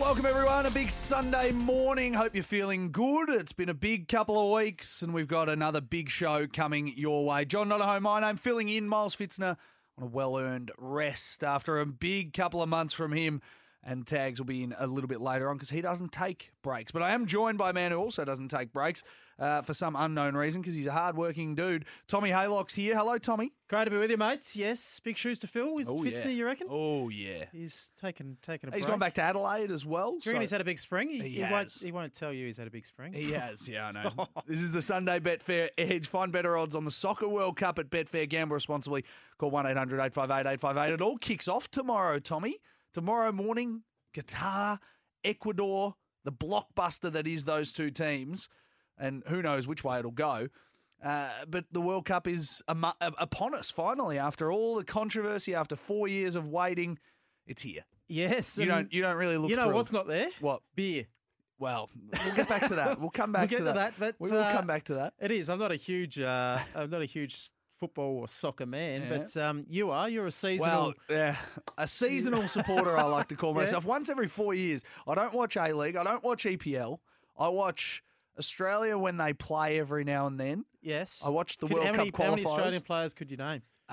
Welcome, everyone. A big Sunday morning. Hope you're feeling good. It's been a big couple of weeks, and we've got another big show coming your way. John Donohoe, my name, filling in Miles Fitzner on a well earned rest after a big couple of months from him. And tags will be in a little bit later on because he doesn't take breaks. But I am joined by a man who also doesn't take breaks uh, for some unknown reason because he's a hard-working dude. Tommy Haylock's here. Hello, Tommy. Great to be with you, mates. Yes, big shoes to fill with Oh, Fitzner, yeah. you reckon? Oh yeah. He's taken taken a He's break. gone back to Adelaide as well. Do you reckon so- he's had a big spring? He, He he won't. He won't tell you he's had a big spring. He has, yeah, I know. this is the Sunday Betfair Edge. Find better odds on the Soccer World Cup at Betfair. Gamble responsibly. Call 1 800 858 858. It all kicks off tomorrow, Tommy. Tomorrow morning, Qatar, Ecuador, the blockbuster that is those two teams. And who knows which way it'll go. Uh, but the World Cup is amo- upon us finally after all the controversy, after four years of waiting. It's here. yes, You don't. You don't really look. You know thrilled. what's not there? What? Beer. Well, we'll get back to that. We'll come back We'll get to that. that, but, we will uh, come back to that. It is. I'm not a huge. Uh, I'm not a huge football or soccer man, Yeah. but um, you are. You're a seasonal. Well, yeah, a seasonal supporter, I like to call Yeah. myself. Once every four years, I don't watch A League. I don't watch EPL. I watch Australia when they play every now and then. yes. I watch the Could- World how many, Cup qualifiers. How many. Australian players could you name? Uh,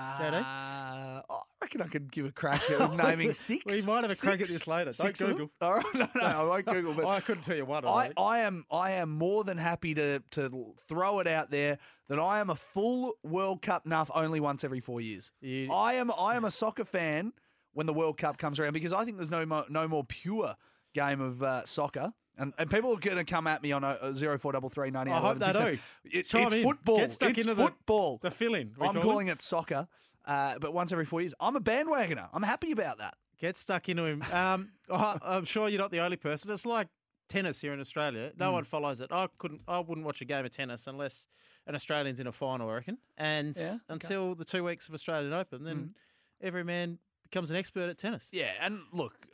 I reckon I could give a crack at naming six. We might have a crack at this later. Don't Six? Google. All right, no, no, I won't Google. But Oh, I couldn't tell you one. I, I. I am I am more than happy to to throw it out there that I am a full World Cup nuff only once every four years. You- I am I am a soccer fan when the World Cup comes around because I think there's no more, no more pure game of uh, soccer. And, and people are going to come at me on a zero four double three ninety eight. I hope they do. It, it's in. football. Get stuck it's into football. the fill-in. we I'm call calling it soccer, uh, but once every four years. I'm a bandwagoner. I'm happy about that. Get stuck into him. Um, I- I'm sure you're not the only person. It's like tennis here in Australia. No one follows it. I couldn't. I wouldn't watch a game of tennis unless an Australian's in a final. I reckon. And Yeah, okay. Until the two weeks of Australian Open, then every man becomes an expert at tennis. Yeah, and look,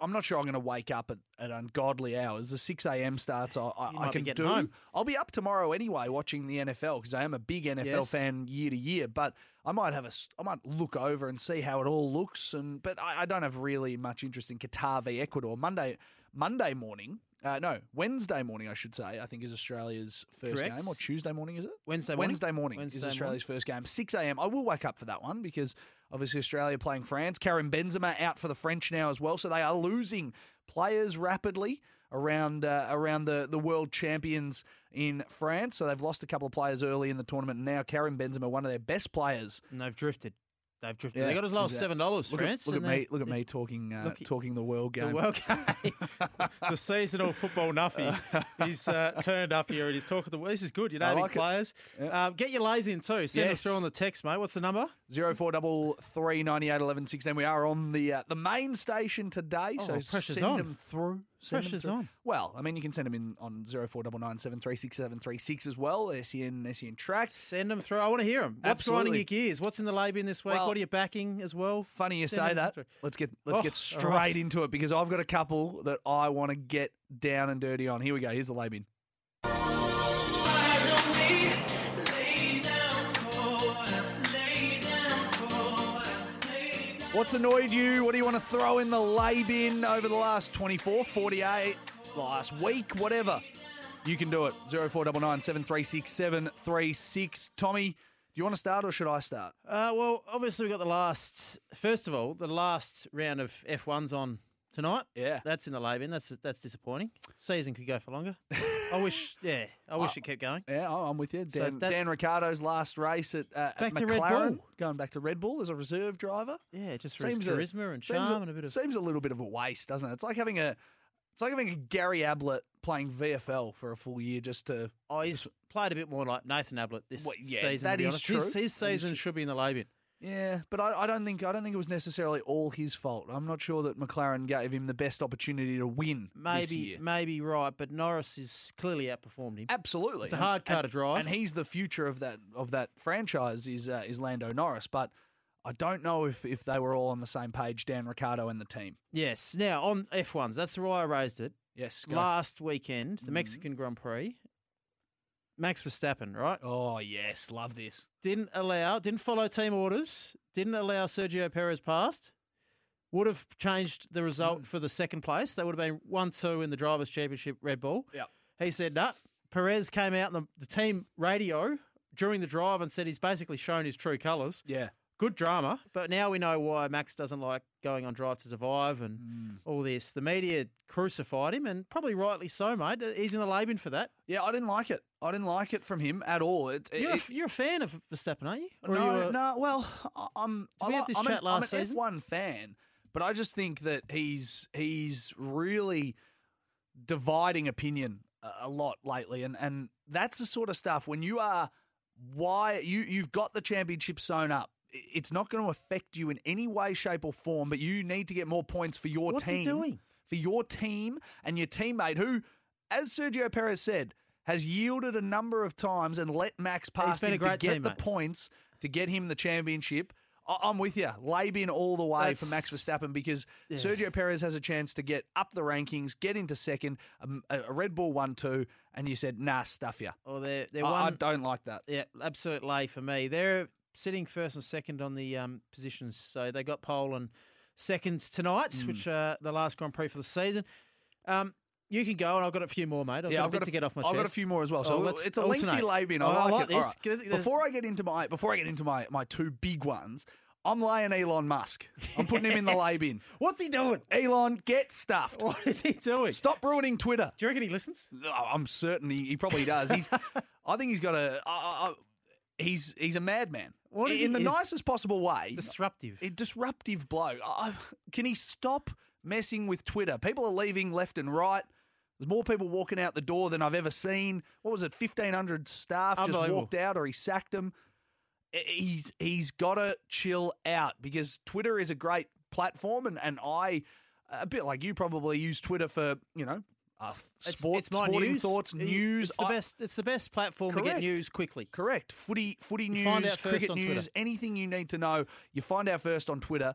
I'm not sure I'm going to wake up at, at ungodly hours. The 6 a.m. starts, I, I, I can do. home. I'll be up tomorrow anyway watching the NFL because I am a big NFL Yes. fan year to year. But I might have a, I might look over and see how it all looks. And but I, I don't have really much interest in Qatar v Ecuador. Monday, Monday morning. Uh, no, Wednesday morning, I should say. I think is Australia's first Correct. game, or Tuesday morning, is it? Wednesday morning. Wednesday morning Wednesday is morning. Australia's first game. 6 a.m. I will wake up for that one because obviously Australia playing France. Karim Benzema out for the French now as well. So they are losing players rapidly around uh, around the, the world champions in France. So they've lost a couple of players early in the tournament. And now Karim Benzema, one of their best players. And they've drifted. They've drifted. Yeah, they got as low as seven dollars. Look France. at, look at me, look at me talking uh, at- talking the world game. The World Game. the seasonal football nuffy. He's uh, turned up here and he's talking the. World. This is good. You know, like players. Um, get your lays in too. Send Yes. us through on the text, mate. What's the number? Zero four double three ninety eight eleven sixteen. We are on the uh, the main station today, so Oh, pressure's send on. them through. Pressure's through. on. Well, I mean, you can send them in on zero four double nine seven three six seven three six as well. SEN SEN tracks. Send them through. I want to hear them. What's grinding Absolutely. your gears? What's in the lay bin this week? Well, what are you backing as well? Funny you Send say that. through. Let's get let's Oh, get straight right. into it because I've got a couple that I want to get down and dirty on. Here we go. Here's the lay bin. What's annoyed you? What do you want to throw in the lay bin over the last 24, 48, last week, whatever? You can do it. 0499 736 736. Tommy, do you want to start or should I start? Uh, well, obviously we've got the last. First of all, the last round of F1's on tonight. Yeah. That's in the lay bin. That's that's disappointing. Season could go for longer. I wish. Yeah, I wish it kept going. Yeah, oh, I'm with you. So Dan, that's- Dan Ricciardo's last race at, uh, at Back to Red Bull. going back to Red Bull as a reserve driver. Yeah, just for his charisma and seems charm and a bit of. seems a little bit of a waste, doesn't it? It's like having a it's like having a Gary Ablett playing VFL for a full year just to. Oh, he's played a bit more like Nathan Ablett this Well, yeah, season. that is honest. true. His, his is season true. should be in the lay bin. Yeah, but I, I don't think I don't think it was necessarily all his fault. I'm not sure that McLaren gave him the best opportunity to win this Maybe, year. maybe right, but Norris has clearly outperformed him. Absolutely, It's a hard car and- to drive. and he's the future of that of that franchise. Is uh, is Lando Norris? But I don't know if if they were all on the same page, Dan Ricciardo and the team. Yes. Now on F1s, that's why I raised it. Yes, go. Last weekend, the Mhm. Mexican Grand Prix, Max Verstappen, right, Oh yes, love this. didn't allow, didn't follow team orders, didn't allow Sergio Perez past. Would have changed the result Mm. for the second place. They would have been one two in the drivers' championship Red Bull. Yep. He said, "No." Perez came out on the, the team radio during the drive and said he's basically shown his true colours. Yeah, Good drama, but now we know why Max doesn't like going on Drive to Survive and Mm. all this. The media crucified him, and probably rightly so, mate. He's in the lay bin for that. yeah. I didn't like it. I didn't like it from him at all. It, You're, it- a, you're a fan of Verstappen, aren't you? Or are no, you a- no. Well, I- I'm. Did we I have this I'm chat an, last I'm an season? F1 fan, but I just think that he's he's really dividing opinion a, a lot lately, and and that's the sort of stuff when you are why you you've got the championship sewn up. It's not going to affect you in any way, shape, or form, but you need to get more points for your What's team. For your team and your teammate, who, as Sergio Perez said, has yielded a number of times and let Max pass him to get the points to get him the championship. I- I'm with you. Labin all the way for Max Verstappen because Yeah. Sergio Perez has a chance to get up the rankings, get into second, um, a, a Red Bull 1 2, and you said, nah, stuff you. Or they're, they're I, I don't like that. yeah, absolute lay for me. They're sitting first and second on the um, positions. So they got pole and second tonight, Mm. which are the last Grand Prix for the season. Um, you can go, and I've got a few more, mate. I've yeah, got I've a got to get off my show. I've chest. got a few more as well. So Oh, it's a lengthy. Labin. I Oh, like, like. This. right. Before I get into my before I get into my, my two big ones, I'm laying Elon Musk. I'm putting him in the Yes. lay bin. What's he doing? Elon, get stuffed. What is he doing? Stop ruining Twitter. Do you reckon he listens? Oh, I'm certain he, he probably does. He's, I think he's got a. Uh, uh, he's he's a madman. What is in he- the nicest possible way. Disruptive. a disruptive bloke. Uh, can he stop messing with Twitter? People are leaving left and right. There's more people walking out the door than I've ever seen. What was it? Fifteen hundred staff just walked out, or he sacked them. He's he's got to chill out because Twitter is a great platform, and and I, a bit like you, probably use Twitter for you know, uh, It's- it's sporting news. thoughts, news. It's the I- best. It's the best platform to get news quickly. Correct. Footy, footy news, find out first cricket on news, Twitter. anything you need to know, you find out first on Twitter.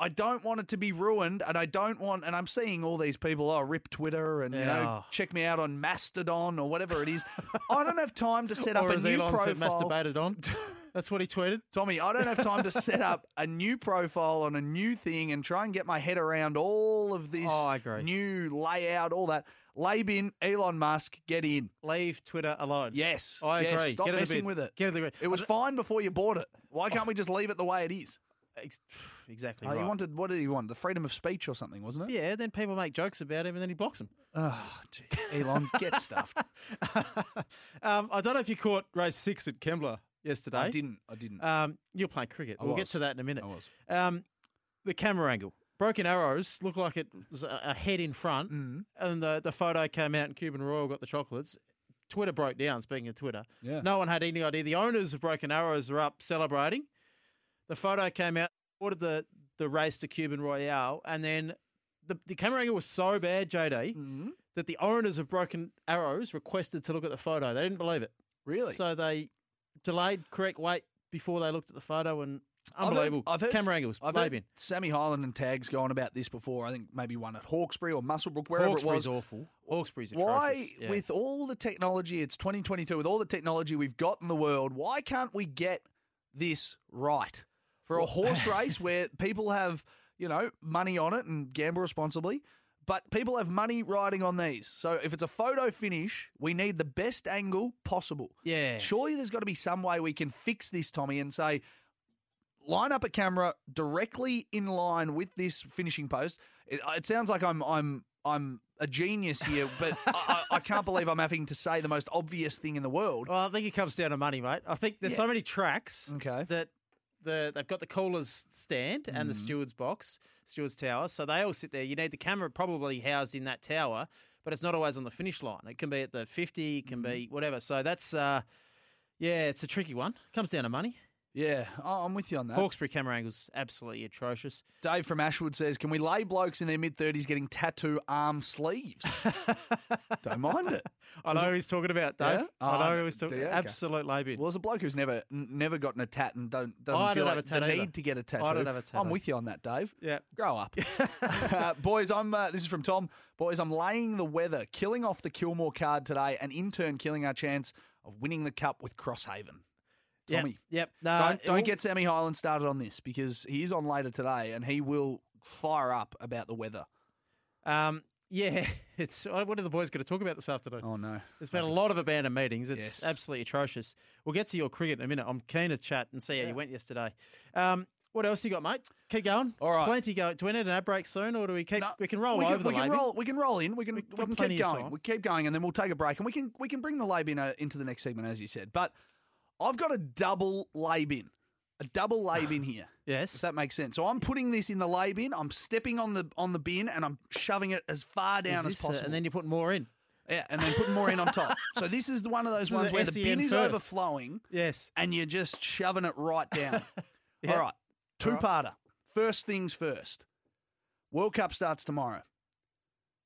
I don't want it to be ruined, and I don't want. And I'm seeing all these people, oh, rip Twitter, and you know, check me out on Mastodon or whatever it is. I don't have time to set up or a new Elon profile. masturbated on. That's what he tweeted. Tommy, I don't have time to set up a new profile on a new thing and try and get my head around all of this Oh, I agree. new layout, all that. Labin, Elon Musk, get in. Leave Twitter alone. Yes, I yes, agree. Stop Get messing with it. Get in bin. It was fine before you bought it. Why can't we just leave it the way it is? Ex- Exactly Oh, right. you wanted what did he want? The freedom of speech or something, wasn't it? yeah, then people make jokes about him and then he blocks them. Oh, jeez. Elon, get stuffed. um, I don't know if you caught race six at Kembla yesterday. I didn't. I didn't. Um, you're playing cricket. I we'll get to that in a minute. I was. Um, the camera angle. Broken arrows look like it was a, a head in front, Mm. and the, the photo came out, and Cuban Royal got the chocolates. Twitter broke down. Speaking of Twitter, Yeah. no one had any idea. The owners of Broken Arrows were up celebrating. The photo came out, ordered the the race to Cuban Royale, and then the the camera angle was so bad, JD, Mm. that the owners of Broken Arrows requested to look at the photo. They didn't believe it. Really? So they delayed correct weight before they looked at the photo, and I've heard- unbelievable. I've heard, camera angles. I've heard. Sammy Highland and Tags going about this before. I think maybe one at Hawkesbury or Muswellbrook, wherever it was. Hawkesbury's awful. Hawkesbury's Why. Yeah. with all the technology, it's 2022, with all the technology we've got in the world, why can't we get this right? For a horse race where people have, you know, money on it and gamble responsibly, but people have money riding on these. So if it's a photo finish, we need the best angle possible. yeah. Surely there's got to be some way we can fix this, Tommy, and say, line up a camera directly in line with this finishing post. It, uh, it sounds like I'm I'm I'm a genius here, but I, I I can't believe I'm having to say the most obvious thing in the world. Well, I think it comes down to money, mate. I think there's so many tracks Okay. that the they've got the callers stand and the Mhm. steward's box, steward's tower, so they all sit there. You need the camera probably housed in that tower, but it's not always on the finish line. It can be at the 50, it can be Mm-hmm. whatever. So that's uh, yeah, it's a tricky one. Comes down to money. Yeah, I'm with you on that. Hawkesbury camera angles absolutely atrocious. Dave from Ashwood says, "Can we lay blokes in their mid thirties getting tattoo arm sleeves? Don't mind it." I know who he's talking about, Dave. Yeah? I know who he's talking you? about. Okay. Absolute lay Well, as a bloke who's never n- never gotten a tat and don't doesn't I feel like have a tat the either. need to get a tattoo. I don't have a tat I'm with you on that, Dave. Yeah. Grow up, uh, boys. I'm. Uh, this is from Tom. Boys, I'm laying the weather, killing off the Kilmore card today, and in turn killing our chance of winning the cup with Crosshaven. Yep, Tommy, Yep. No, don't, don't will- get Sammy Highland started on this because he is on later today, and he will fire up about the weather. Um, yeah, it's what are the boys going to talk about this afternoon? Oh no, There's been a lot of abandoned meetings. It's Yes. absolutely atrocious. We'll get to your cricket in a minute. I'm keen to chat and see how you went yesterday. Um, what else you got, mate? Keep going. All right. Plenty go. Do we need an ad break soon, or do we keep? No, we can roll we over can, the we can roll. We can roll in. We can. We, We've can keep going. We keep going, and then we'll take a break, and we can we can bring the lay bin uh, into the next segment, as you said. But I've got a double lay bin, a double lay bin here. Yes. If that makes sense. So I'm putting this in the lay bin. I'm stepping on the on the bin, and I'm shoving it as far down as possible. and then you put more in. yeah, and then putting more in on top. So this is one of those This ones a where the bin is overflowing, Yes. and you're just shoving it right down. Yeah. All right, two parter. First things first. World Cup starts tomorrow.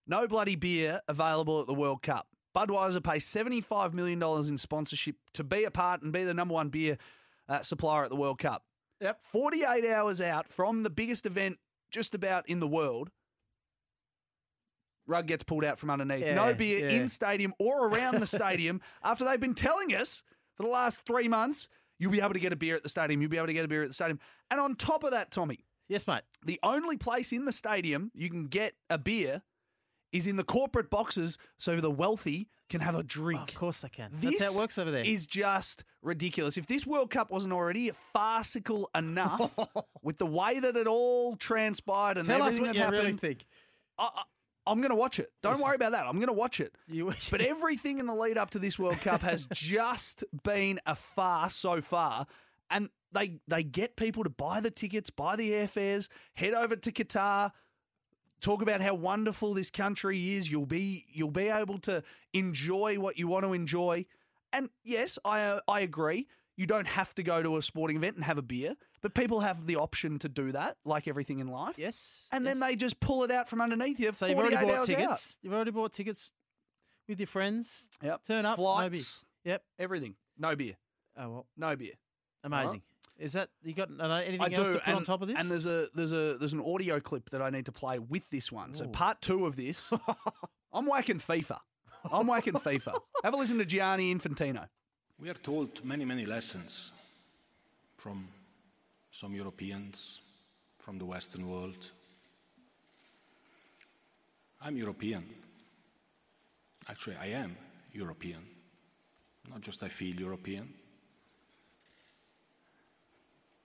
No bloody beer available at the World Cup. Budweiser pays $75 million in sponsorship to be a part and be the number one beer uh, supplier at the World Cup. Yep. 48 hours out from the biggest event just about in the world, rug gets pulled out from underneath. Yeah, no beer yeah. in stadium or around the stadium after they've been telling us for the last three months you'll be able to get a beer at the stadium. You'll be able to get a beer at the stadium. And on top of that, Tommy, Yes, mate. the only place in the stadium you can get a beer is in the corporate boxes so the wealthy can have a drink. Of course they can. This That's how it works over there. is just ridiculous. If this World Cup wasn't already farcical enough with the way that it all transpired and Tell us everything what that you happened, really think. I, I, I'm going to watch it. Don't worry about that. I'm going to watch it. You, But everything in the lead up to this World Cup has just been a farce so far. And they they get people to buy the tickets, buy the airfares, head over to Qatar, talk about how wonderful this country is. You'll be you'll be able to enjoy what you want to enjoy. And yes, I I agree. You don't have to go to a sporting event and have a beer, but people have the option to do that, like everything in life. yes. And then they just pull it out from underneath you. So you've already bought tickets. You've already bought tickets with your friends. Yep. Turn up, no Flights. Yep. Everything. No beer. Oh well, No beer. amazing. Is that you got anything I else do. to put and, on top of this? And there's a there's a there's an audio clip that I need to play with this one. So part two of this, I'm whacking FIFA. I'm whacking FIFA. Have a listen to Gianni Infantino. We are told many, many lessons from some Europeans, from the Western world. I'm European. Actually, I am European. Not just I feel European.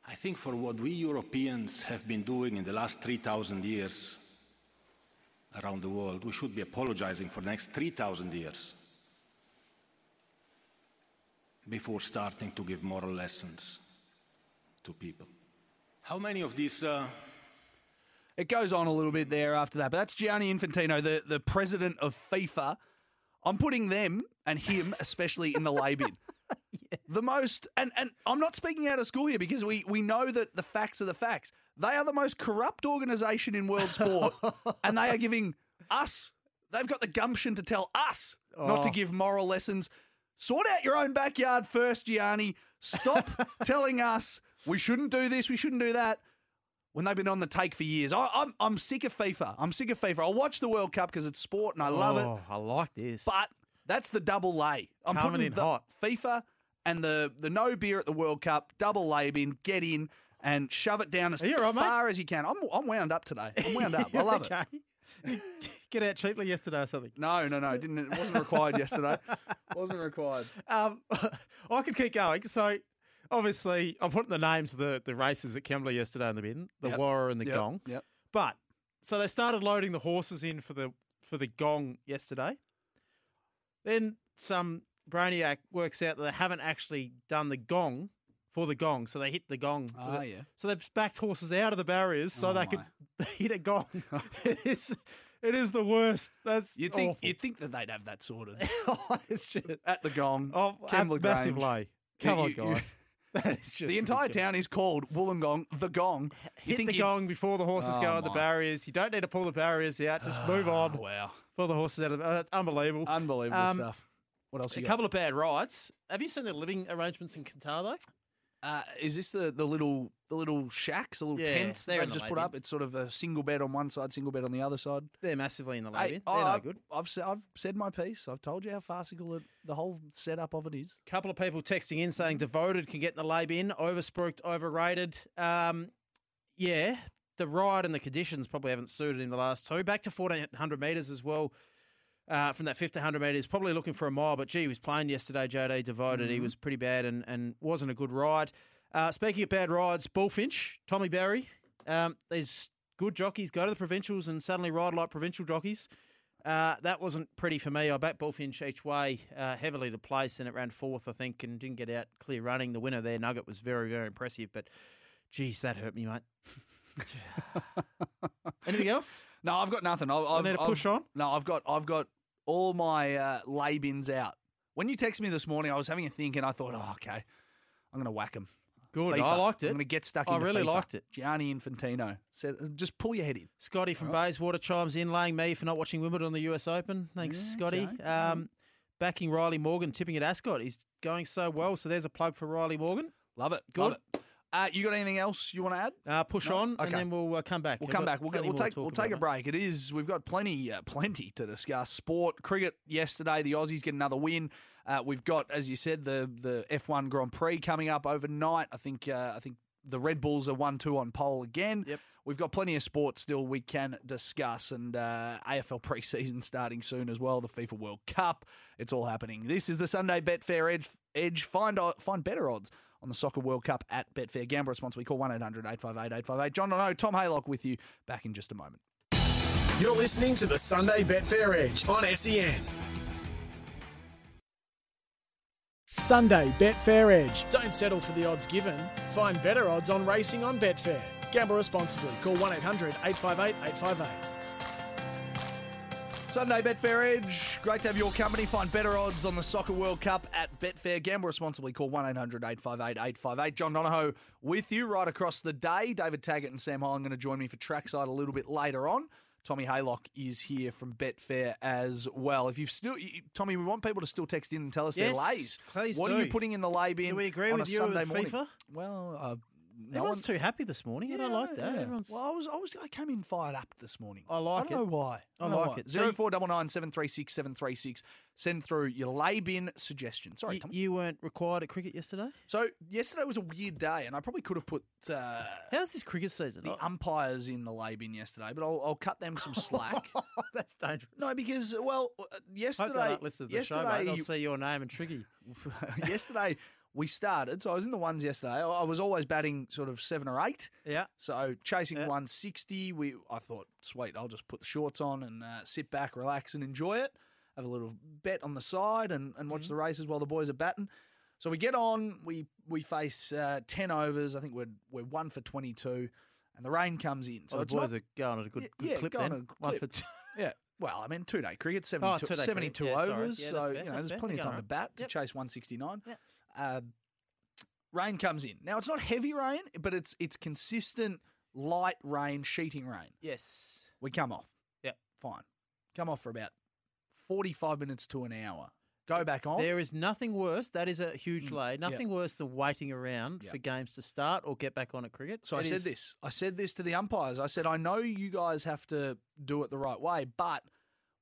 I think for what we Europeans have been doing in the last 3,000 years around the world, we should be apologizing for the next 3,000 years before starting to give moral lessons to people. How many of these uh, It goes on a little bit there after that, but that's Gianni Infantino, the, the president of FIFA. I'm putting them and him, especially in the lay bin. The most, and, and I'm not speaking out of school here because we, we know that the facts are the facts. They are the most corrupt organisation in world sport, and they are giving us, they've got the gumption to tell us not to Oh. give moral lessons. Sort out your own backyard first, Gianni. Stop telling us we shouldn't do this, we shouldn't do that when they've been on the take for years. I, I'm, I'm sick of FIFA. I'm sick of FIFA. I'll watch the World Cup because it's sport and I love it. Oh, I like this. But that's the double lay. I'm Coming putting in hot. FIFA and the, the no beer at the World Cup, double lay bin, get in and shove it down as Are you mate? far as you can. I'm, I'm wound up today. I'm wound up. I love it. okay. You Get out cheaply yesterday or something. No, no, no. It didn't. It wasn't required yesterday. wasn't required. Um, I could keep going. So, obviously, I'm putting the names of the, the races at Kembla yesterday in the bin, the Yep. Warra and the Yep, Gong. Yep. But so they started loading the horses in for the for the Gong yesterday. Then some brainiac works out that they haven't actually done the Gong for the Gong, so they hit the Gong. for Ah, yeah. So they've backed horses out of the barriers so Oh, they could hit a Gong. it is it is the worst. That's You think awful. you'd think that they'd have that sorted oh, at the gong. Oh, massive lay. Come You- on, you- guys. That is just the entire ridiculous. town is called Wollongong, the Gong. You Hit the you- gong before the horses Oh, go at the barriers. You don't need to pull the barriers out. Just move on. Wow. Pull the horses out of the. Uh, unbelievable. Unbelievable Um, stuff. What else A you got? couple of bad rides. Have you seen the living arrangements in Qatar though? Uh, is this the, the little the little shacks, the little Yeah, tents they're they've in the just put lane up? It's sort of a single bed on one side, single bed on the other side. They're massively in the Hey, lane. They're I- no good. I've said I've said my piece. I've told you how farcical it, the whole setup of it is. couple of people texting in saying devoted can get in the lab in, overspruiked, overrated. Um, yeah, the ride and the conditions probably haven't suited him the last two. Back to 1400 metres as well. Uh, from that 1500 metres, probably looking for a mile, but gee, he was playing yesterday, JD devoted. He was pretty bad and, and wasn't a good ride. Uh, speaking of bad rides, Bullfinch, Tommy Berry, um, these good jockeys go to the provincials and suddenly ride like provincial jockeys. Uh, that wasn't pretty for me. I backed Bullfinch each way uh, heavily to place, and it ran fourth, I think, and didn't get out clear running. The winner there, Nugget, was very, very impressive. But, geez, that hurt me, mate. Anything else? No, I've got nothing. I've, I've need to I've- push on? No, I've got I've got all my uh, lay bins out. When you texted me this morning, I was having a think, and I thought, oh, okay, I'm going to whack him. Good. I liked it. I'm going to get stuck. I really FIFA. liked it. Gianni Infantino said, just pull your head in. Scotty from Bayswater chimes in, laying me for not watching Wimbledon on the US Open. Thanks, Yeah, Scotty. okay. Um, backing Riley Morgan, tipping at Ascot. He's going so well. So there's a plug for Riley Morgan. Love it. Good. Love it. Uh, you got anything else you want to add? Uh, push No? on, and then we'll uh, come back. We'll I've come back. We'll, get, we'll take we'll take a break. It is we've got plenty uh, plenty to discuss. Sport cricket yesterday. The Aussies get another win. Uh, we've got, as you said, the the F1 Grand Prix coming up overnight. I think uh, I think the Red Bulls are one two on pole again. Yep. We've got plenty of sports still we can discuss, and uh, AFL preseason starting soon as well. The FIFA World Cup. It's all happening. This is the Sunday Betfair Edge. Edge. Find find better odds on the Soccer World Cup at Betfair. Gamble responsibly. Call 1 800 858 858. John Dono, Tom Haylock with you. Back in just a moment. You're listening to the Sunday Betfair Edge on SEN. Sunday Betfair Edge. Don't settle for the odds given. Find better odds on racing on Betfair. Gamble responsibly. Call 1 800 858 858. Sunday Betfair Edge. Great to have your company. Find better odds on the Soccer World Cup at Betfair. Gamble responsibly. Call 1 800 858 858. John Donohoe with you right across the day. David Taggart and Sam Holland going to join me for trackside a little bit later on. Tommy Haylock is here from Betfair as well. If you've still, you- Tommy, we want people to still text in and tell us Yes, their lays. please what are you putting in the lay bin? Do we agree on with a you Sunday morning? FIFA? Well, uh, no Everyone's one, too happy this morning. I don't Yeah, like that. yeah. Everyone's... Well, I was, I was, I came in fired up this morning. I like it. I don't it. know why. I know like why. it. Zero four double nine seven three six seven three six. Send through your lay bin suggestion. Sorry, you, you weren't required at cricket yesterday. So yesterday was a weird day, and I probably could have put uh, How's this cricket season? the Oh, umpires in the lay bin yesterday, but I'll, I'll cut them some slack. that's dangerous. no, because well, uh, Hope they yesterday, don't listen to the show, yesterday, mate. They'll see your name and trigger you. yesterday we started. So I was in the ones yesterday. I was always batting sort of seven or eight. Yeah. So chasing Yeah. 160, we I thought, sweet, I'll just put the shorts on and uh, sit back, relax, and enjoy it. Have a little bet on the side and, and Mm-hmm. watch the races while the boys are batting. So we get on, we we face uh, ten overs. I think we're we're one for 22, and the rain comes in. So it's the boys not, are going at a good, Yeah, good yeah, clip going then. a One clip. for t- yeah. Well, I mean, two day cricket, 72, Oh, two-day cricket. 72 Yeah, overs. Yeah, so, fair, you know, that's there's fair. plenty of time going to bat to Yep. chase 169. Yep. Uh, rain comes in. Now, it's not heavy rain, but it's it's consistent light rain, sheeting rain. yes. We come off. Yep. Fine. Come off for about 45 minutes to an hour. Go back on. There is nothing worse. That is a huge Mm, lay. yep. Nothing worse than waiting around Yep. for games to start or get back on at cricket. So I said is- this. I said this to the umpires. I said, I know you guys have to do it the right way, but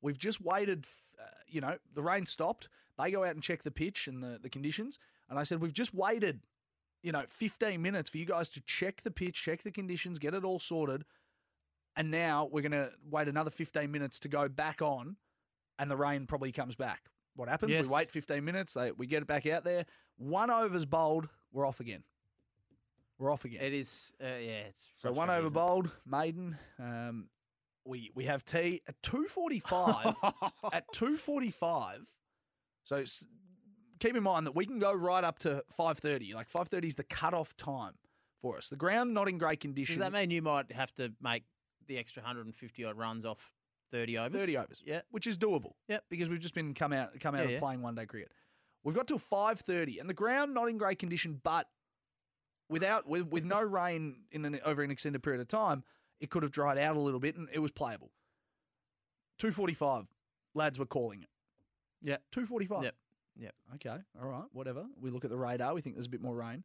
we've just waited. f- Uh, you know, the rain stopped. They go out and check the pitch and the, the conditions. And I said, we've just waited, you know, 15 minutes for you guys to check the pitch, check the conditions, get it all sorted. And now we're going to wait another 15 minutes to go back on, and the rain probably comes back. What happens? Yes. We wait 15 minutes. They, we get it back out there. One over's bowled. We're off again. We're off again. It is, uh, yeah, it's So one over bowled, maiden. Um, we we have tea at two forty five. at two forty five. So keep in mind that we can go right up to five thirty. Like five thirty is the cutoff time for us. The ground not in great condition. Does that mean you might have to make the extra 150 odd runs off 30 overs? thirty overs? Yeah. which is doable. Yep. because we've just been come out come out Yeah, of yeah. playing one day cricket. We've got till five thirty, and the ground not in great condition, but without with, with no rain in an, over an extended period of time, it could have dried out a little bit and it was playable. Two forty five, lads were calling it. Yeah. Two forty five. Yep. Yep. Okay. All right. Whatever. We look at the radar. We think there's a bit more rain.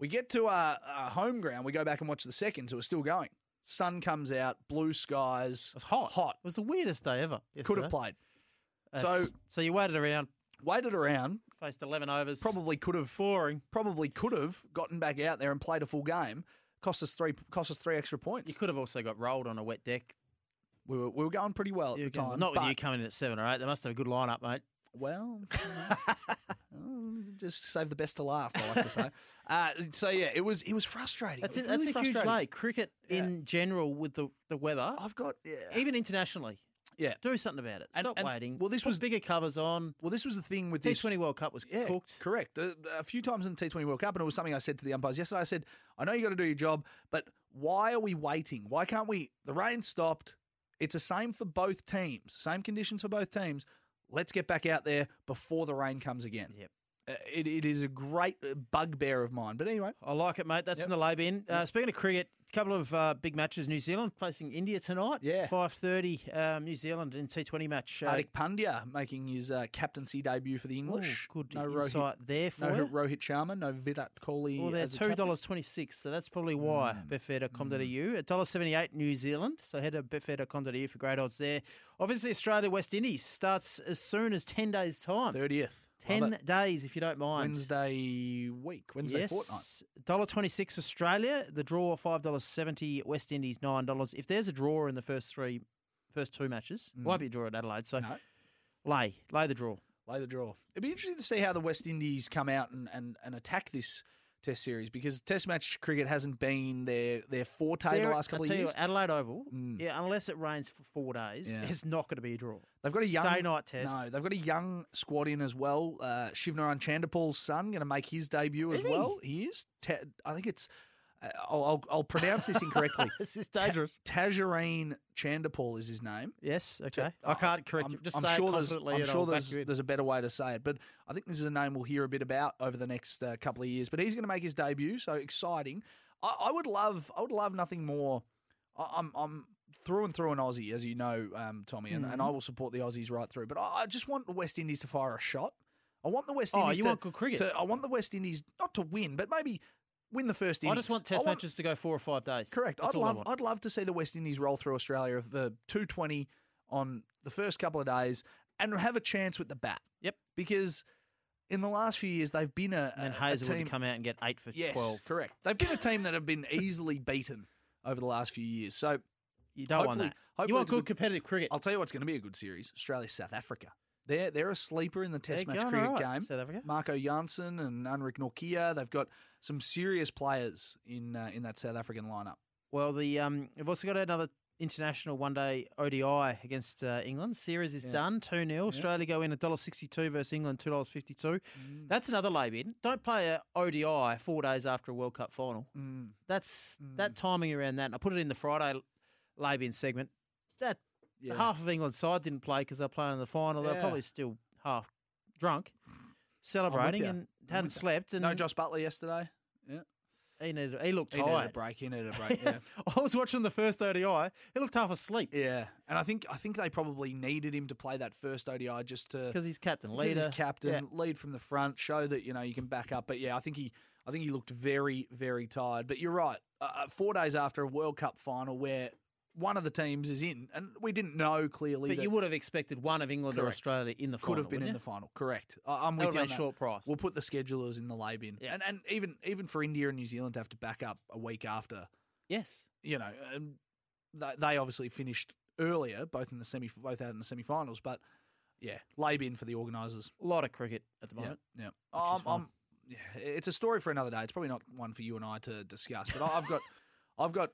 We get to our, our home ground. We go back and watch the second, so we're still going. Sun comes out, blue skies. It was hot. Hot. It was the weirdest day ever. Could have yesterday. played. That's- So- so you waited around, Waited around. faced eleven overs, Probably could have. boring. Probably could have gotten back out there and played a full game. Cost us three. Cost us three extra points. You could have also got rolled on a wet deck. We were, we were going pretty well at You the can- time. not with but- you coming in at seven or eight. They must have a good lineup, mate. Well, oh, just save the best to last. I like to say. Uh, so yeah, it was it was frustrating. That's it. was That's really a huge frustrating. day. Cricket in general with the, the weather, I've got yeah. even internationally, yeah. do something about it. And- Stop and- waiting. well, this Put was- bigger covers on. Well, this was the thing with this. T20 World Cup was Yeah, cooked. correct. A, a few times in the T20 World Cup, and it was something I said to the umpires yesterday. I said, I know you got to do your job, but why are we waiting? Why can't we? The rain stopped. It's the same for both teams. Same conditions for both teams. Let's get back out there before the rain comes again. Yep. It, it is a great uh, bugbear of mine. But anyway, I like it, mate. That's Yep. in the lay bin. Uh, speaking of cricket, a couple of uh, big matches. New Zealand facing India tonight. Yeah. five thirty. Um, New Zealand in T Twenty match. Uh, Hardik Pandya making his uh, captaincy debut for the English. ooh, good no insight there for no you. Rohit Sharma, no Virat Kohli. Well, they're two dollars twenty six, so that's probably why Mm. betfair.com.au. A dollar seventy eight New Zealand. So head to betfair.com.au for great odds there. Obviously, Australia West Indies starts as soon as ten days time. thirtieth. Ten days, if you don't mind. Wednesday week, Wednesday fortnight. yes, dollar twenty six Australia. The draw five dollars seventy. West Indies nine dollars. If there's a draw in the first three, first two matches, it won't be a draw at Adelaide. So Mm. No. lay, lay the draw. Lay the draw. It'd be interesting to see how the West Indies come out and, and, and attack this Test series because Test match cricket hasn't been their their forte the last couple I'll of tell you years. what, Adelaide Oval, Mm. yeah, unless it rains for four days, Yeah. it's not going to be a draw. They've got a young Day night test. No, they've got a young squad in as well. Uh, Shivnarine Chanderpaul's son going to make his debut as Is he? well. He is. Ta- I think it's. I'll, I'll, I'll pronounce this incorrectly. This is Ta- dangerous. Tajareen Chanderpaul is his name. yes, okay. Ta- I can't correct I'm, you. Just I'm say sure it there's, confidently. I'm sure there's, there's a better way to say it, but I think this is a name we'll hear a bit about over the next uh, couple of years. But he's going to make his debut, so exciting. I, I would love, I would love nothing more. I, I'm, I'm through and through an Aussie, as you know, um, Tommy, and, Mm-hmm. and I will support the Aussies right through. But I, I just want the West Indies to fire a shot. I want the West Indies. Oh, Indies you to, want good cricket? to- I want the West Indies not to win, but maybe win the first I just want test matches to go four or five days. Correct. That's I'd love. I'd love to see the West Indies roll through Australia for two twenty on the first couple of days and have a chance with the bat. Yep. Because in the last few years they've been a, And a- a team. come out and get eight for yes, 12. correct. They've been a team that have been easily beaten over the last few years. So You don't want that. You want good- competitive cricket. I'll tell you what's going to be a good series: Australia South Africa. They're they're a sleeper in the Test They're match cricket right, game. South Africa. Marco Jansen and Anrich Nortje. They've got some serious players in uh, in that South African lineup. Well, the um, we've also got another international one day ODI against uh, England. Series is Yeah. done, 2 0. Australia go in $1.62 versus England, $2.52. Mm. That's another lay bid. Don't play a ODI four days after a World Cup final. Mm. That's that timing around that. And I put it in the Friday lay bin segment. That Yeah. half of England's side didn't play because they're playing in the final. They're Yeah. probably still half drunk, celebrating and I'm hadn't slept. And No Jos Buttler yesterday. Yeah. he, needed, he looked He needed a tired. break. He needed a break. Yeah. I was watching the first ODI. He looked half asleep yeah. And I think I think they probably needed him to play that first ODI just to because he's captain, because he's captain, Yeah. lead from the front, show that you know you can back up. But yeah, I think he I think he looked very very tired. But you're right. Uh, uh, four days after a World Cup final where one of the teams is in, and we didn't know clearly But that you would have expected one of England or Australia in the final. could have been in the final. Correct. I'm you? with That you. on that. short price. We'll put the schedulers in the lay bin, Yeah. and and even even for India and New Zealand to have to back up a week after yes. you know, they, they obviously finished earlier, both in the semi, both out in the semi-finals. But yeah, lay bin for the organisers. A lot of cricket at the moment. Yeah, fun. um, yeah, it's a story for another day. It's probably not one for you and I to discuss. But I've got, I've got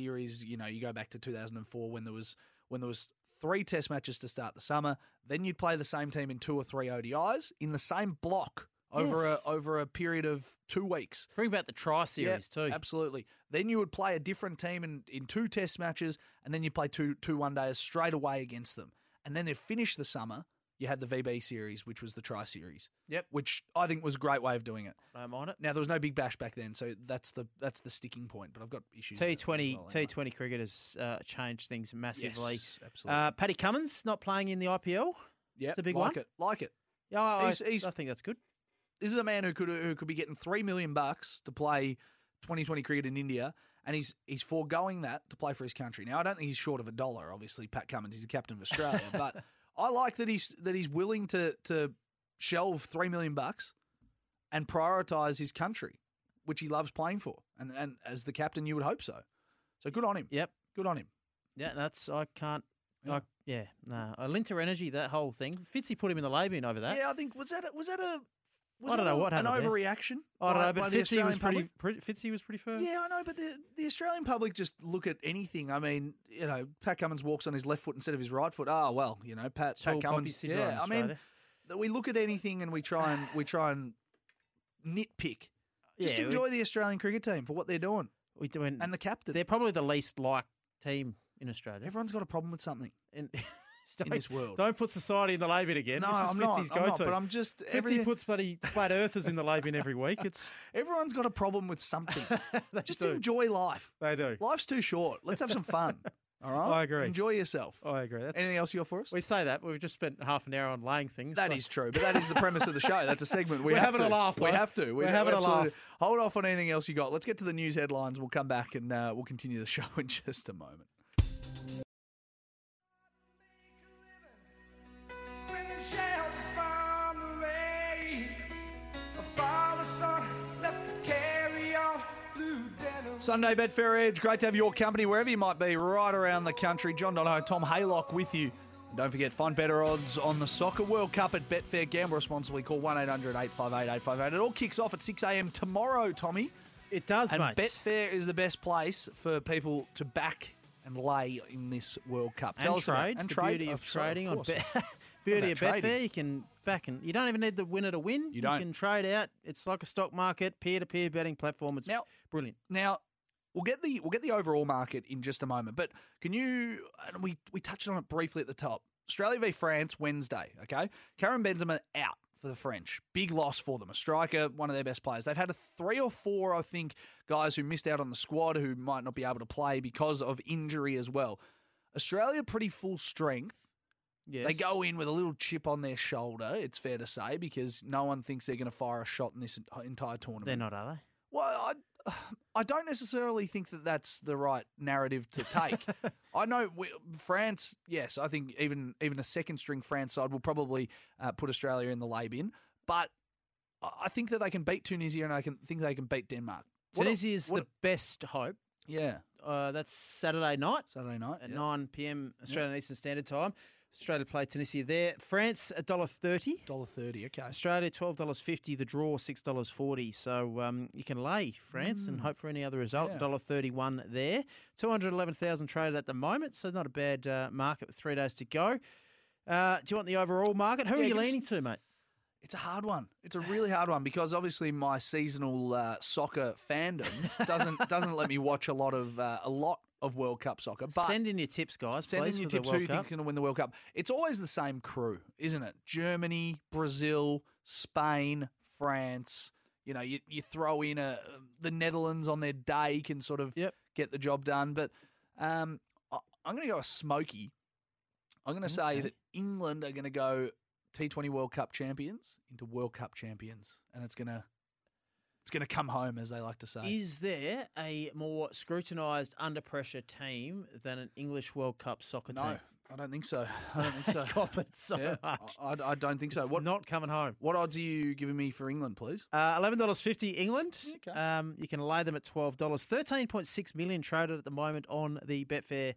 theories. You know, you go back to 2004 when there was when there was three Test matches to start the summer. Then you'd play the same team in two or three ODIs in the same block over Yes. a over a period of two weeks. Bring about the tri series Yeah, too. Absolutely. Then you would play a different team in, in two test matches, and then you play two two one days straight away against them. And then they finish the summer you had the VB series, which was the Tri Series. Yep. Which I think was a great way of doing it. I'm on it. Now there was no Big Bash back then, so that's the that's the sticking point. But I've got issues. T Twenty T Twenty cricket has uh, changed things massively. Yes, absolutely. Uh, Paddy Cummins not playing in the IPL. yeah, it's a big like one. it, like it. Yeah, I, He's- he's- I think that's good. This is a man who could who could be getting three million bucks to play 2020 cricket in India, and he's he's foregoing that to play for his country. Now I don't think he's short of a dollar. Obviously, Pat Cummins, he's the captain of Australia, but I like that he's that he's willing to to shelve three million bucks and prioritize his country, which he loves playing for, and and as the captain, you would hope so. So good on him. Yep. Good on him. Yeah, that's I can't. Yeah. I, yeah, no. Uh, Alinta Energy, that whole thing. Fitzy put him in the lay bin over that. Yeah, I think was that a, was that a was I don't know a- what an happened there. overreaction. I don't by- know, but Fitzy was pretty, pretty. Fitzy was pretty firm. Yeah, I know, but the, the Australian public just look at anything. I mean, you know, Pat Cummins walks on his left foot instead of his right foot. Oh well, you know, Pat, Pat Cummins. Yeah, I mean, we look at anything and we try and we try and nitpick. Just Yeah, we- enjoy the Australian cricket team for what they're doing we doing. and the captain. they're probably the least liked team in Australia. Everyone's got a problem with something in, in this world. don't put society in the lay bin again. no, this is I'm not. I'm not. But I'm just Fitzy every, puts bloody flat earthers in the lay bin every week. It's everyone's got a problem with something. they just do. enjoy life. They do. Life's too short. Let's have some fun. All right. I agree. Enjoy yourself. I agree. That's, Anything else you got for us? we say that we've just spent half an hour on laying things. That so- is true, but that is the premise of the show. That's a segment. We We're have having to. a laugh, We have to. We We're have having a laugh. Hold off on anything else you got. Let's get to the news headlines. We'll come back and uh, we'll continue the show in just a moment. Sunday Betfair Edge. Great to have your company wherever you might be, right around the country. John Donohoe, Tom Haylock with you. And don't forget, find better odds on the Soccer World Cup at Betfair. Gamble responsibly. Call 1 800 858 858. It all kicks off at 6 a.m. tomorrow, Tommy. It does, And mate. Betfair is the best place for people to back and lay in this World Cup. Tell and us trade. and the trade. beauty of sorry, trading on. Bet. beauty of trading? Betfair, you can back and you don't even need the winner to win. You don't. can trade out. It's like a stock market, peer to peer betting platform. It's Now- brilliant. Now, we'll get the we'll get the overall market in just a moment, but can you? And we we touched on it briefly at the top. Australia v France Wednesday. Okay, Karim Benzema out for the French. Big loss for them. A striker, one of their best players. They've had a three or four, I think, guys who missed out on the squad who might not be able to play because of injury as well. Australia pretty full strength. Yes. They go in with a little chip on their shoulder, it's fair to say, because no one thinks they're going to fire a shot in this entire tournament. They're not, are they? Well, I, I don't necessarily think that that's the right narrative to take. I know we, France, yes, I think even even a second string France side will probably uh, put Australia in the lay bin, but I I think that they can beat Tunisia and I can think they can beat Denmark. Tunisia is the best hope. yeah Uh, that's Saturday night Saturday night at yeah. 9 p.m. Australian Eastern Standard Time. Australia play Tunisia there. France $1.30. dollar thirty. Okay, Australia twelve dollars fifty. The draw six dollars forty. So um, you can lay France and hope for any other result. Mm. Yeah. Dollar thirty one there. Two hundred eleven thousand traded at the moment. So not a bad uh, market with three days to go. Uh, do you want the overall market? Who Yeah, are you leaning to, mate? It's a hard one. It's a really hard one because obviously my seasonal uh, soccer fandom doesn't doesn't let me watch a lot of uh, a lot of World Cup soccer. But Send in your tips, guys. Send in your tips who you think is going to win the World Cup. It's always the same crew, isn't it? Germany, Brazil, Spain, France. You know, you, you throw in a the Netherlands on their day can sort of Yep. get the job done. But um, I, I'm going to go a smoky. I'm going to say that England are going to go T20 World Cup champions into World Cup champions, and it's going to it's to come home, as they like to say. Is there a more scrutinised under pressure team than an English World Cup soccer team? no, team? I don't think so. I don't think so. Cop it so yeah, much. I, I- I don't think so. It's What not coming home. What odds are you giving me for England, please? Uh, Eleven dollars fifty England. Okay. Um, you can lay them at twelve dollars. Thirteen point six million traded at the moment on the Betfair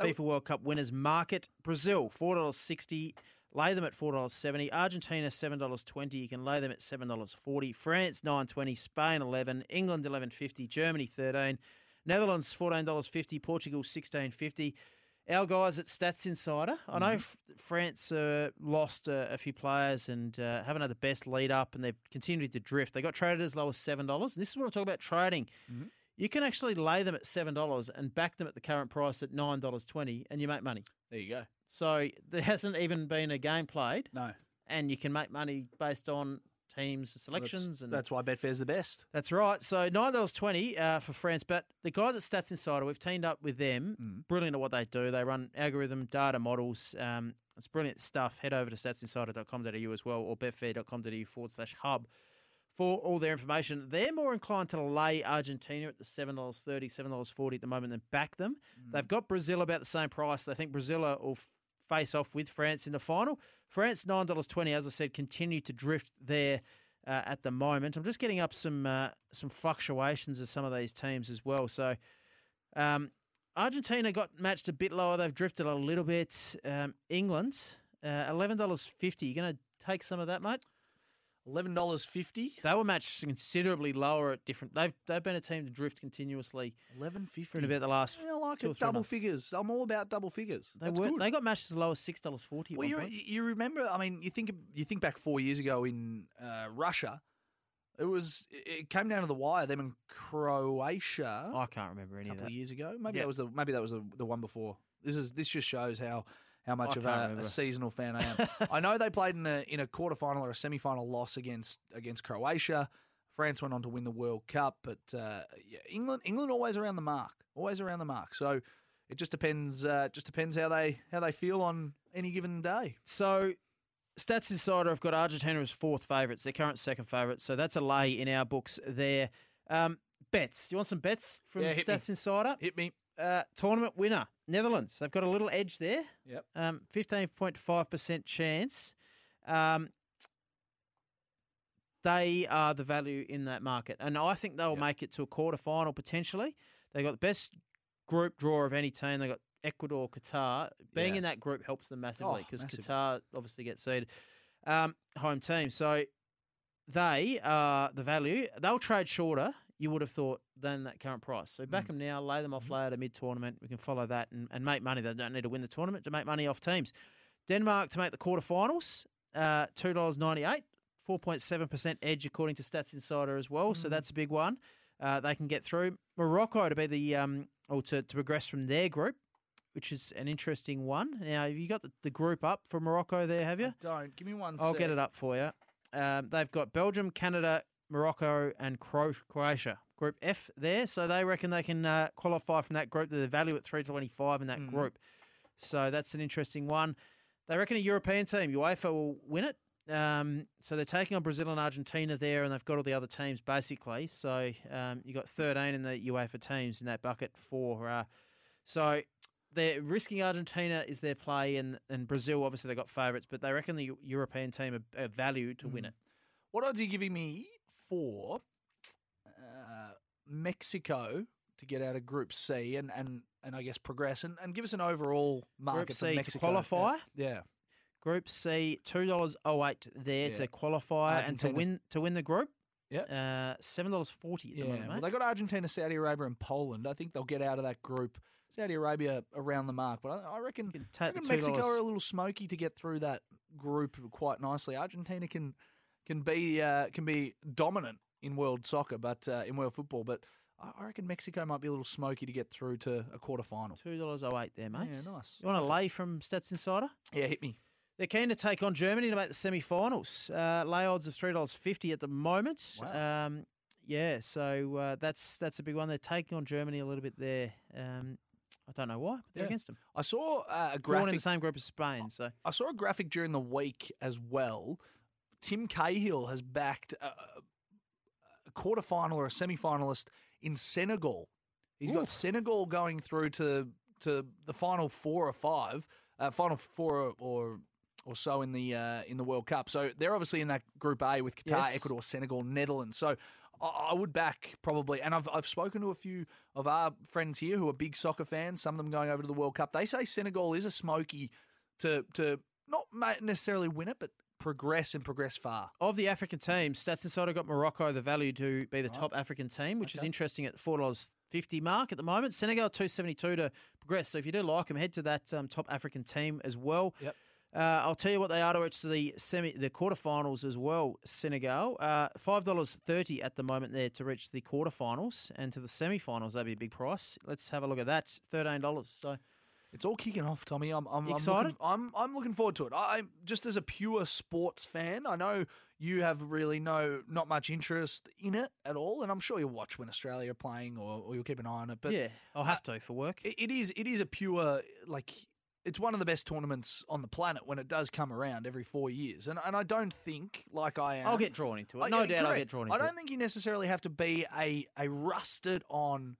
FIFA World Cup winners market. Brazil four dollars sixty. Lay them at four dollars seventy. Argentina seven dollars twenty. You can lay them at seven dollars forty. France nine twenty. Spain eleven. England eleven fifty. Germany thirteen. Netherlands fourteen dollars fifty. Portugal sixteen fifty. Our guys at Stats Insider. I know F- France uh, lost uh, a few players and uh, haven't had the best lead up, and they've continued to drift. They got traded as low as seven dollars. And This is what I talk about trading. You can actually lay them at seven dollars and back them at the current price at nine dollars twenty, and you make money. There you go. So there hasn't even been a game played, No. and you can make money based on teams' That's, selections. and that's why Betfair's the best. That's right. So nine dollars twenty uh, for France, but the guys at Stats Insider, we've teamed up with them. Mm. Brilliant at what they do. They run algorithm data models. Um, it's brilliant stuff. Head over to statsinsider.com.au as well, or betfair.com.au forward slash hub for all their information. They're more inclined to lay Argentina at the seven dollars thirty, seven dollars forty at the moment than back them. Mm. They've got Brazil about the same price. They think Brazil will face off with France in the final. France nine dollars twenty, as I said, continue to drift there uh, at the moment. I'm just getting up some uh, some fluctuations of some of these teams as well. So um, Argentina got matched a bit lower. They've drifted a little bit. Um, England uh, eleven dollars fifty. You're going to take some of that, mate? Eleven dollars fifty. They were matched considerably lower at different. They've they've been a team to drift continuously Eleven fifty. about the last. I like it. Double figures. I'm all about double figures. They That's were good. they got matched as low as six dollars forty. Well, you, you remember? I mean, you think you think back four years ago in uh, Russia, it was it came down to the wire. Them in Croatia I can't remember a any of couple of years ago. Maybe Yeah. that was the maybe that was the, the one before. This is this just shows how how much I of a, a seasonal fan I am. I know they played in a in a quarterfinal or a semi final loss against against Croatia. France went on to win the World Cup, but uh, yeah, England England always around the mark, always around the mark. So it just depends. Uh, just depends how they how they feel on any given day. So, Stats Insider have got Argentina as fourth favourites. Their current second favourites. So that's a lay in our books there. Um, bets. You want some bets from Yeah, hit me. Stats Insider? Hit me. Uh, tournament winner, Netherlands. They've got a little edge there. Yep. Um, 15.5% chance. Um, they are the value in that market. And I think they'll Yep. make it to a quarter final potentially. They got the best group draw of any team. They got Ecuador, Qatar. Being Yeah. in that group helps them massively Oh, because massively. Qatar obviously gets seeded. Um, home team. So they are the value. They'll trade shorter, you would have thought, than that current price. So Mm. back them now, lay them off Mm-hmm. later mid tournament. We can follow that and, and make money. They don't need to win the tournament to make money off teams. Denmark to make the quarterfinals, uh, $2.98, 4.7% edge according to Stats Insider as well. Mm-hmm. So that's a big one. Uh, they can get through. Morocco to be the, um, or to, to progress from their group, which is an interesting one. Now, have you got the, the group up for Morocco there, have you? Don't give me one. I'll get it up for you. Um, they've got Belgium, Canada, Morocco, and Croatia. Group F there, so they reckon they can uh, qualify from that group. They're valued at three twenty five in that Mhm. group, so that's an interesting one. They reckon a European team, UEFA, will win it. Um, so they're taking on Brazil and Argentina there, and they've got all the other teams basically. So um, you got thirteen in the UEFA teams in that bucket. Four. Uh, so they're risking Argentina is their play, and, and Brazil obviously they got favourites, but they reckon the European team are, are valued to win Mm. it. What odds are you giving me for uh, Mexico to get out of Group C and, and, and I guess progress and, and give us an overall market for C to Mexico? qualify? Yeah. Group C, two dollars oh eight there Yeah. to qualify and to win to win the group. Yep. Uh, seven dollars forty at Yeah. moment, Well, they got Argentina, Saudi Arabia, and Poland. I think they'll get out of that group. Saudi Arabia around the mark, but I, I reckon, I reckon Mexico are a little smoky to get through that group quite nicely. Argentina can can be uh, can be dominant in world soccer, but uh, in world football, but I reckon Mexico might be a little smoky to get through to a quarter final. Two dollars oh eight there, mate. Yeah, nice. You want a lay from Stats Insider? Yeah, hit me. They're keen to take on Germany to make the semi-finals. Uh, lay odds of three dollars fifty at the moment. Wow. Um, yeah, so uh, that's that's a big one. They're taking on Germany a little bit there. Um, I don't know why, but they're Yeah. against them. I saw uh, a Drawn in the same group as Spain. So I saw a graphic during the week as well. Tim Cahill has backed a, a quarterfinal or a semi-finalist in Senegal. He's got Senegal going through to to the final four or five, uh, final four or, or or so in the uh, in the World Cup. So they're obviously in that Group A with Qatar, Yes. Ecuador, Senegal, Netherlands. So I, I would back probably, and I've I've spoken to a few of our friends here who are big soccer fans. Some of them going over to the World Cup. They say Senegal is a smoky to to not necessarily win it, but progress and progress far. of the African teams, Stats Insider got Morocco the value to be the top African team, which is interesting at four dollars fifty mark at the moment. Senegal two seventy two to progress. So if you do like them, head to that um, top African team as well. Yep. Uh, I'll tell you what they are to reach the semi, the quarterfinals as well. Senegal, uh, five dollars thirty at the moment there to reach the quarterfinals, and to the semi-finals that'd be a big price. Let's have a look at that. Thirteen dollars. So It's all kicking off, Tommy. I'm, I'm You I'm excited? looking- I'm, I'm looking forward to it. I, I'm just as a pure sports fan. I know you have really no not much interest in it at all, and I'm sure you'll watch when Australia are playing, or, or you'll keep an eye on it. But yeah, I'll have to for work. it, it is it is a pure like it's one of the best tournaments on the planet when it does come around every four years, and and I don't think like I am. I'll get drawn into it. I- No yeah, doubt I'll get drawn into I don't it. think you necessarily have to be a a rusted on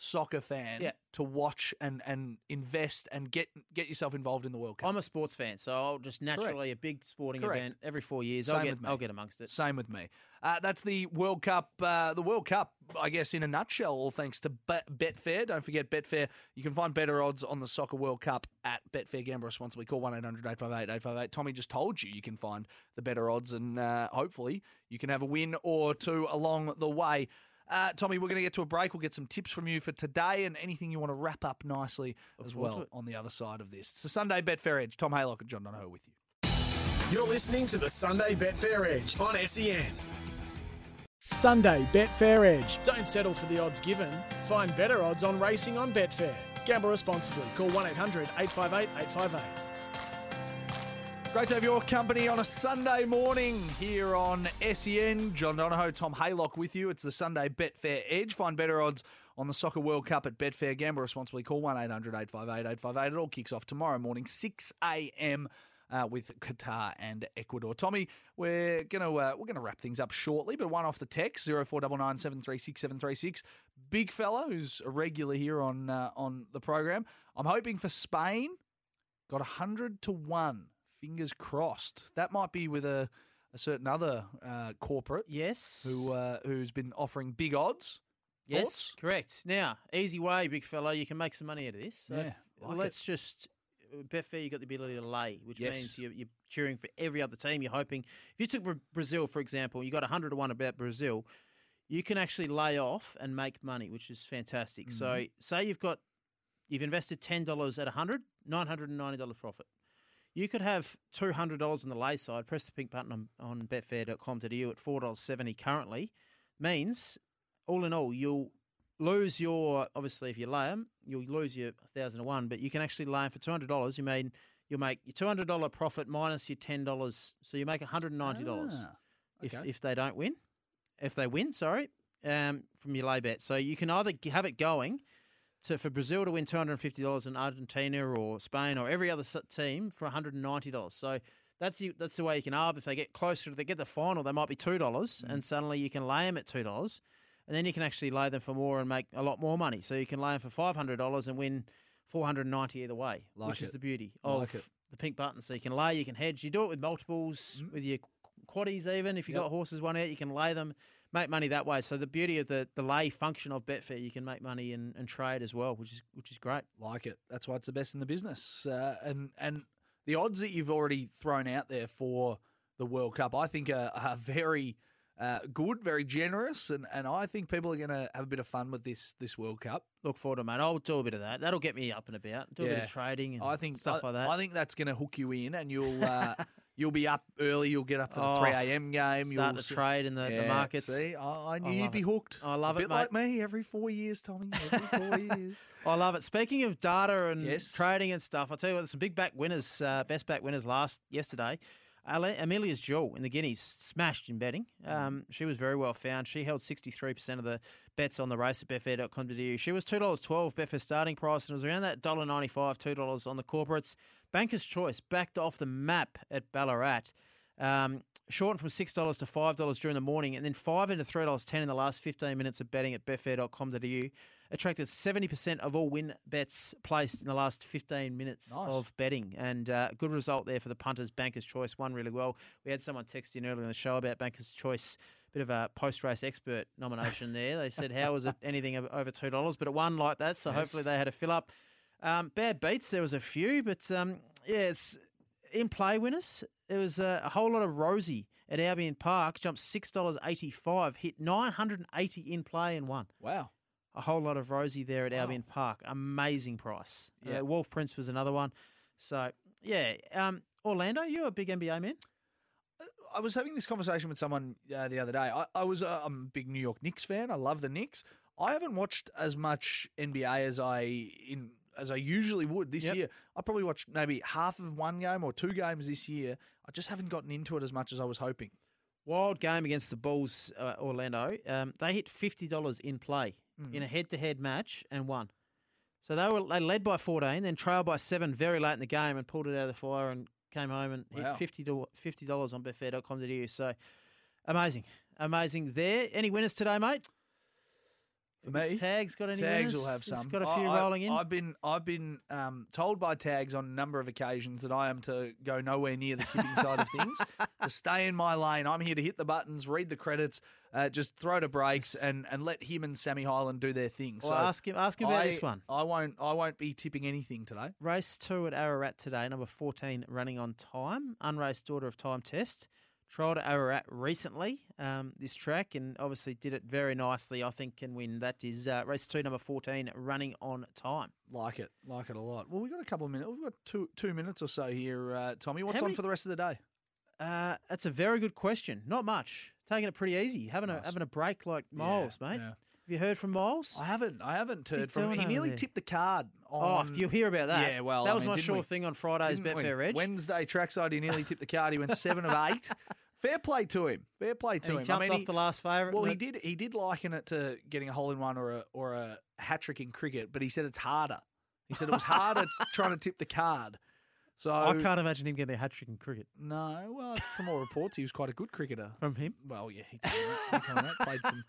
soccer fan Yeah. to watch and and invest and get get yourself involved in the World Cup. I'm a sports fan, so I'll just naturally a big sporting Correct. event every four years. Same I'll get with me. I'll get amongst it. Same with me. Uh, that's the World Cup. Uh, the World Cup, I guess, in a nutshell, all thanks to Bet- Betfair. Don't forget Betfair. You can find better odds on the Soccer World Cup at Betfair. Gamble responsibly. Call 1 800 858 858. Tommy just told you you can find the better odds, and uh, hopefully you can have a win or two along the way. Uh, Tommy, we're going to get to a break. We'll get some tips from you for today and anything you want to wrap up nicely as well it. on the other side of this. It's the Sunday Betfair Edge. Tom Haylock and John Donohoe with you. You're listening to the Sunday Betfair Edge on SEN. Sunday Betfair Edge. Don't settle for the odds given. Find better odds on racing on Betfair. Gamble responsibly. Call 1 800 858 858. Great to have your company on a Sunday morning here on SEN. John Donohoe, Tom Haylock with you. It's the Sunday Betfair Edge. Find better odds on the Soccer World Cup at Betfair. Gamble responsibly. Call 1 800 858 858. It all kicks off tomorrow morning, 6 a.m. Uh, with Qatar and Ecuador. Tommy, we're gonna uh, we're gonna wrap things up shortly, but one off the text zero four double nine seven three six seven three six. Big fella who's a regular here on uh, on the program. I'm hoping for Spain. Got 100 to 1. Fingers crossed. That might be with a, a certain other uh, corporate Yes. who uh, who's been offering big odds. Yes, Thoughts? correct. Now, easy way, big fella. You can make some money out of this. So Yeah, like let's just uh, Betfair. You got the ability to lay, which Yes. means you're, you're cheering for every other team. You're hoping. If you took Brazil, for example, you got hundred to one about Brazil. You can actually lay off and make money, which is fantastic. So, Mm-hmm. say you've got you've invested ten dollars at a hundred, nine hundred and ninety dollars profit. You could have two hundred dollars on the lay side. Press the pink button on, on betfair.com.au at four dollars seventy currently. Means all in all, you'll lose your obviously if you lay them, you'll lose your thousand to one. But you can actually lay 'em for two hundred dollars. You made you'll make your two hundred dollar profit minus your ten dollars, so you make one hundred and ninety dollars Ah, if okay. if they don't win, if they win, sorry, um, from your lay bet. So you can either have it going to for Brazil to win two hundred and fifty dollars, and Argentina or Spain or every other team for one hundred and ninety dollars. So. That's the, that's the way you can arb. If they get closer, they get the final, they might be two dollars, Mm. and suddenly you can lay them at two dollars, and then you can actually lay them for more and make a lot more money. So you can lay them for five hundred dollars and win four hundred and ninety either way, Like which is the beauty of Like it. the pink button. So you can lay, you can hedge. You do it with multiples, with your quaddies even. If you've Mm. Yep. got horses one out, you can lay them, make money that way. So the beauty of the, the lay function of Betfair, you can make money and, and trade as well, which is which is great. like it. That's why it's the best in the business. Uh, and and the odds that you've already thrown out there for the World Cup, I think, are, are very uh, good, very generous, and, and I think people are going to have a bit of fun with this this World Cup. Look forward to it, mate. I'll do a bit of that. That'll get me up and about. Do a bit of trading and I think stuff I, like that. I think that's going to hook you in, and you'll uh, you'll be up early. You'll get up for the three AM game. Start you'll to trade in the, the Yeah, markets. See, I, I knew you'd be it. hooked. I love a it, bit like me. Every four years, Tommy. Every four years. I love it. Speaking of data and Yes. trading and stuff, I'll tell you what, some big back winners, uh, best back winners last yesterday. Ale- Amelia's Jewel in the Guineas smashed in betting. Um, she was very well found. She held 63% of the bets on the race at betfair.com.au. She was $2.12 Betfair starting price and it was around that $1.95, $2 on the corporates. Banker's Choice backed off the map at Ballarat. Um, shortened from $6 to $5 during the morning and then 5 into $3.10 in the last 15 minutes of betting at betfair.com.au. Attracted 70% of all win bets placed in the last 15 minutes Nice. of betting. And uh, good result there for the punters. Banker's Choice won really well. We had someone text in earlier in the show about Banker's Choice. Bit of a post race expert nomination there. They said, How was it anything over $2? But it won like that. So hopefully they had a fill up. Um, bad beats, there was a few, but um, yeah, it's in play winners. There was a, a whole lot of Rosie at Albion Park, jumped six dollars eighty five, hit nine hundred and eighty in play and won. Wow. A whole lot of Rosie there at Albion Park, amazing price. Yeah. Uh, Wolf Prince was another one. So yeah, um, Orlando, you're a big NBA man. I was having this conversation with someone uh, the other day. I, I was uh, I'm a big New York Knicks fan. I love the Knicks. I haven't watched as much NBA as I in as I usually would this Yep. year. I probably watched maybe half of one game or two games this year. I just haven't gotten into it as much as I was hoping. Wild game against the Bulls, uh, Orlando. Um, they hit fifty dollars in play Hmm. in a head-to-head match and won. So they were they led by fourteen, then trailed by seven very late in the game and pulled it out of the fire and came home and Wow. hit fifty dollars on betfair.com.au. So amazing, amazing there. Any winners today, mate? For me, Tags got any Tags winners? will have some. Got a few I- rolling in. I've been I've been um, told by Tags on a number of occasions that I am to go nowhere near the tipping side of things, to stay in my lane. I'm here to hit the buttons, read the credits, uh, just throw to breaks, and, and let him and Sammy Holland do their thing. well, so ask him ask him about I, this one. I won't I won't be tipping anything today. Race two at Ararat today, number 14 running on time. Unraced daughter of time test. Trialled at Ararat recently, um, this track, and obviously did it very nicely, I think, can win. That is uh, race two, number 14, running on time. Like it, like it a lot. Well, we've got a couple of minutes. We've got two two minutes or so here, uh, Tommy. What's How on many- for the rest of the day? Uh, that's a very good question. Not much. Taking it pretty easy. Having, a, having a break like Miles, mate. yeah. Have you heard from Miles? I haven't. I haven't heard from him. He nearly tipped the card. Oh, you'll hear about that. Yeah, well, that I was mean, my sure we? thing on Friday's Betfair Edge. Wednesday trackside, he nearly tipped the card. He went seven of eight. Fair play to him. Fair play to and him. he jumped I mean, off he- the last favourite. well, he did. He did liken it to getting a hole in one or a or a hat trick in cricket, but he said it's harder. He said it was harder trying to tip the card. So I can't imagine him getting a hat trick in cricket No, well, from all reports, he was quite a good cricketer. from him. Well, yeah, he. He played some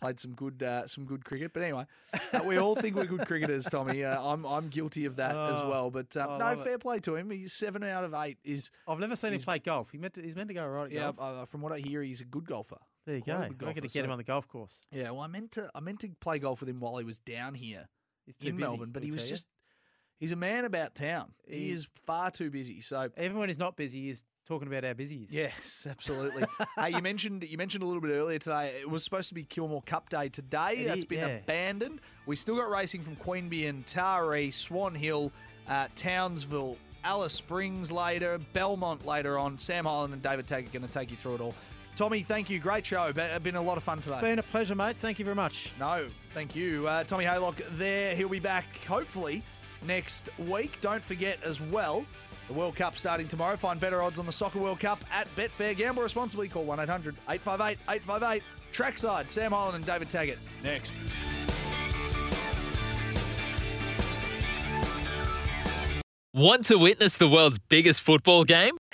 played some good uh, some good cricket. But anyway, uh, we all think we're good cricketers, Tommy. Uh, I'm I'm guilty of that as Oh, well. But um, I no, love it. fair play to him. He's seven out of eight. Is I've never seen him play golf. He meant to, he's meant to go right at yeah. golf. Uh, from what I hear, he's a good golfer. There you quite go. I'm going to get him on the golf course. Yeah. Well, I meant to I meant to play golf with him while he was down here He's in busy, Melbourne, but he was just he's a man about town. He He- is far too busy. So Even when he's not busy, he's talking about how busy he is. Yes, absolutely. hey, you mentioned you mentioned a little bit earlier today. It was supposed to be Kilmore Cup Day today. It That's is, been yeah. abandoned. We still got racing from Queanbeyan, and Taree, Swan Hill, uh, Townsville, Alice Springs later, Belmont later on. Sam Holland and David Taggart going to take you through it all. Tommy, thank you. Great show. Be- Been a lot of fun today. Been a pleasure, mate. Thank you very much. No, thank you. Uh, Tommy Haylock there. He'll be back hopefully next week. Don't forget as well, the World Cup starting tomorrow. Find better odds on the Soccer World Cup at Betfair. Gamble responsibly. Call 1 800 858 858. Trackside, Sam Holland and David Taggart. Next. Want to witness the world's biggest football game?